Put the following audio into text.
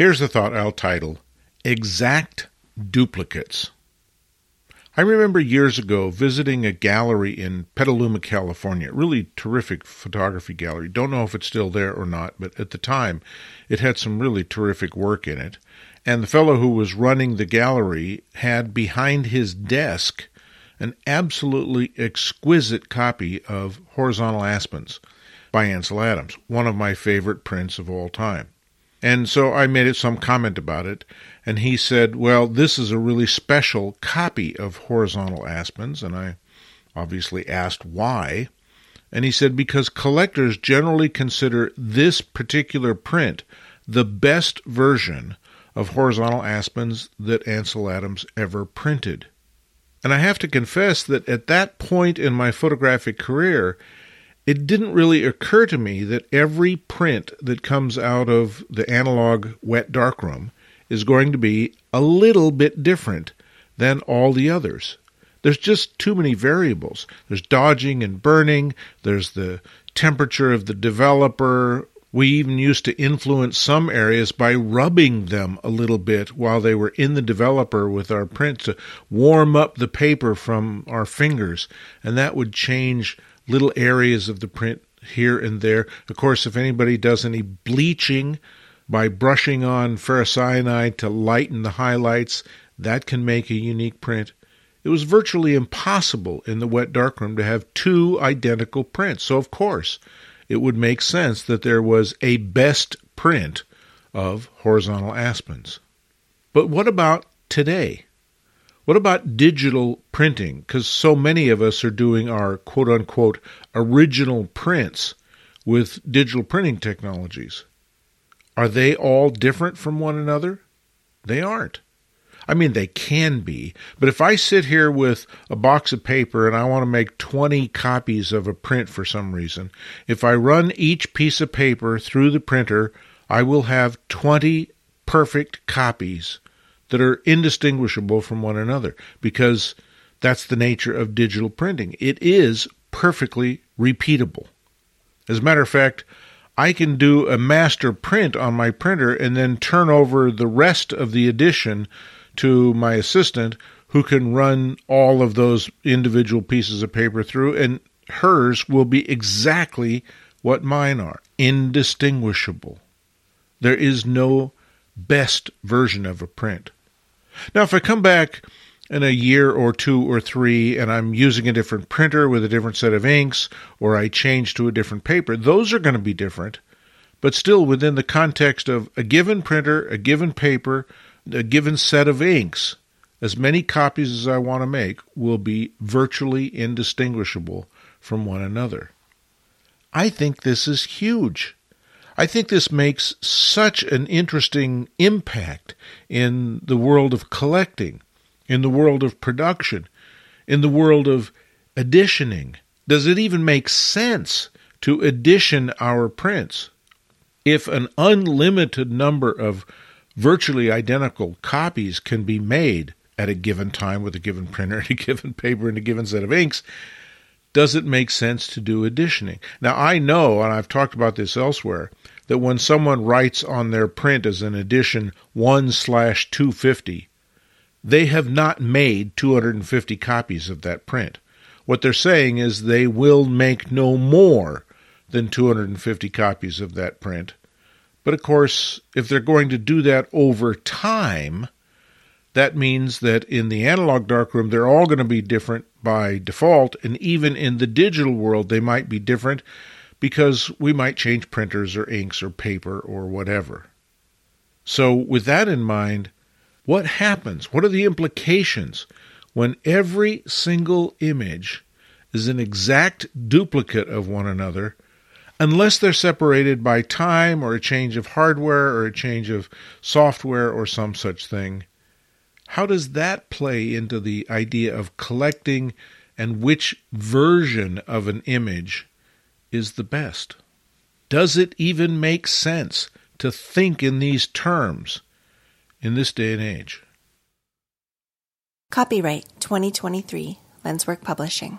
Here's the thought I'll title Exact Duplicates. I remember years ago visiting a gallery in Petaluma, California. Really terrific photography gallery. Don't know if it's still there or not, but at the time it had some really terrific work in it. And the fellow who was running the gallery had behind his desk an absolutely exquisite copy of Horizontal Aspens by Ansel Adams, one of my favorite prints of all time. And so I made some comment about it, and he said, Well, this is a really special copy of Horizontal Aspens, and I obviously asked why. And he said, Because collectors generally consider this particular print the best version of Horizontal Aspens that Ansel Adams ever printed. And I have to confess that at that point in my photographic career, it didn't really occur to me that every print that comes out of the analog wet darkroom is going to be a little bit different than all the others. There's just too many variables. There's dodging and burning, there's the temperature of the developer. We even used to influence some areas by rubbing them a little bit while they were in the developer with our print to warm up the paper from our fingers, and that would change little areas of the print here and there. Of course, if anybody does any bleaching by brushing on ferrocyanide to lighten the highlights, that can make a unique print. It was virtually impossible in the wet darkroom to have two identical prints. So, of course, it would make sense that there was a best print of horizontal aspens. But what about today? What about digital printing? Because so many of us are doing our quote unquote original prints with digital printing technologies. Are they all different from one another? They aren't. I mean, they can be, but if I sit here with a box of paper and I want to make 20 copies of a print for some reason, if I run each piece of paper through the printer, I will have 20 perfect copies that are indistinguishable from one another because that's the nature of digital printing. It is perfectly repeatable. As a matter of fact, I can do a master print on my printer and then turn over the rest of the edition to my assistant who can run all of those individual pieces of paper through, and hers will be exactly what mine are indistinguishable. There is no best version of a print. Now, if I come back in a year or two or three and I'm using a different printer with a different set of inks or I change to a different paper, those are going to be different, but still within the context of a given printer, a given paper, a given set of inks. As many copies as I want to make will be virtually indistinguishable from one another. I think this is huge. I think this makes such an interesting impact in the world of collecting, in the world of production, in the world of editioning. Does it even make sense to edition our prints? If an unlimited number of virtually identical copies can be made at a given time with a given printer and a given paper and a given set of inks, does it make sense to do editioning? Now, I know, and I've talked about this elsewhere, that when someone writes on their print as an edition 1 slash 250, they have not made 250 copies of that print. What they're saying is they will make no more than 250 copies of that print. But of course, if they're going to do that over time, that means that in the analog darkroom, they're all going to be different by default, and even in the digital world, they might be different because we might change printers or inks or paper or whatever. So, with that in mind, what happens? What are the implications when every single image is an exact duplicate of one another, unless they're separated by time or a change of hardware or a change of software or some such thing? How does that play into the idea of collecting and which version of an image is the best? Does it even make sense to think in these terms in this day and age? Copyright 2023 Lenswork Publishing.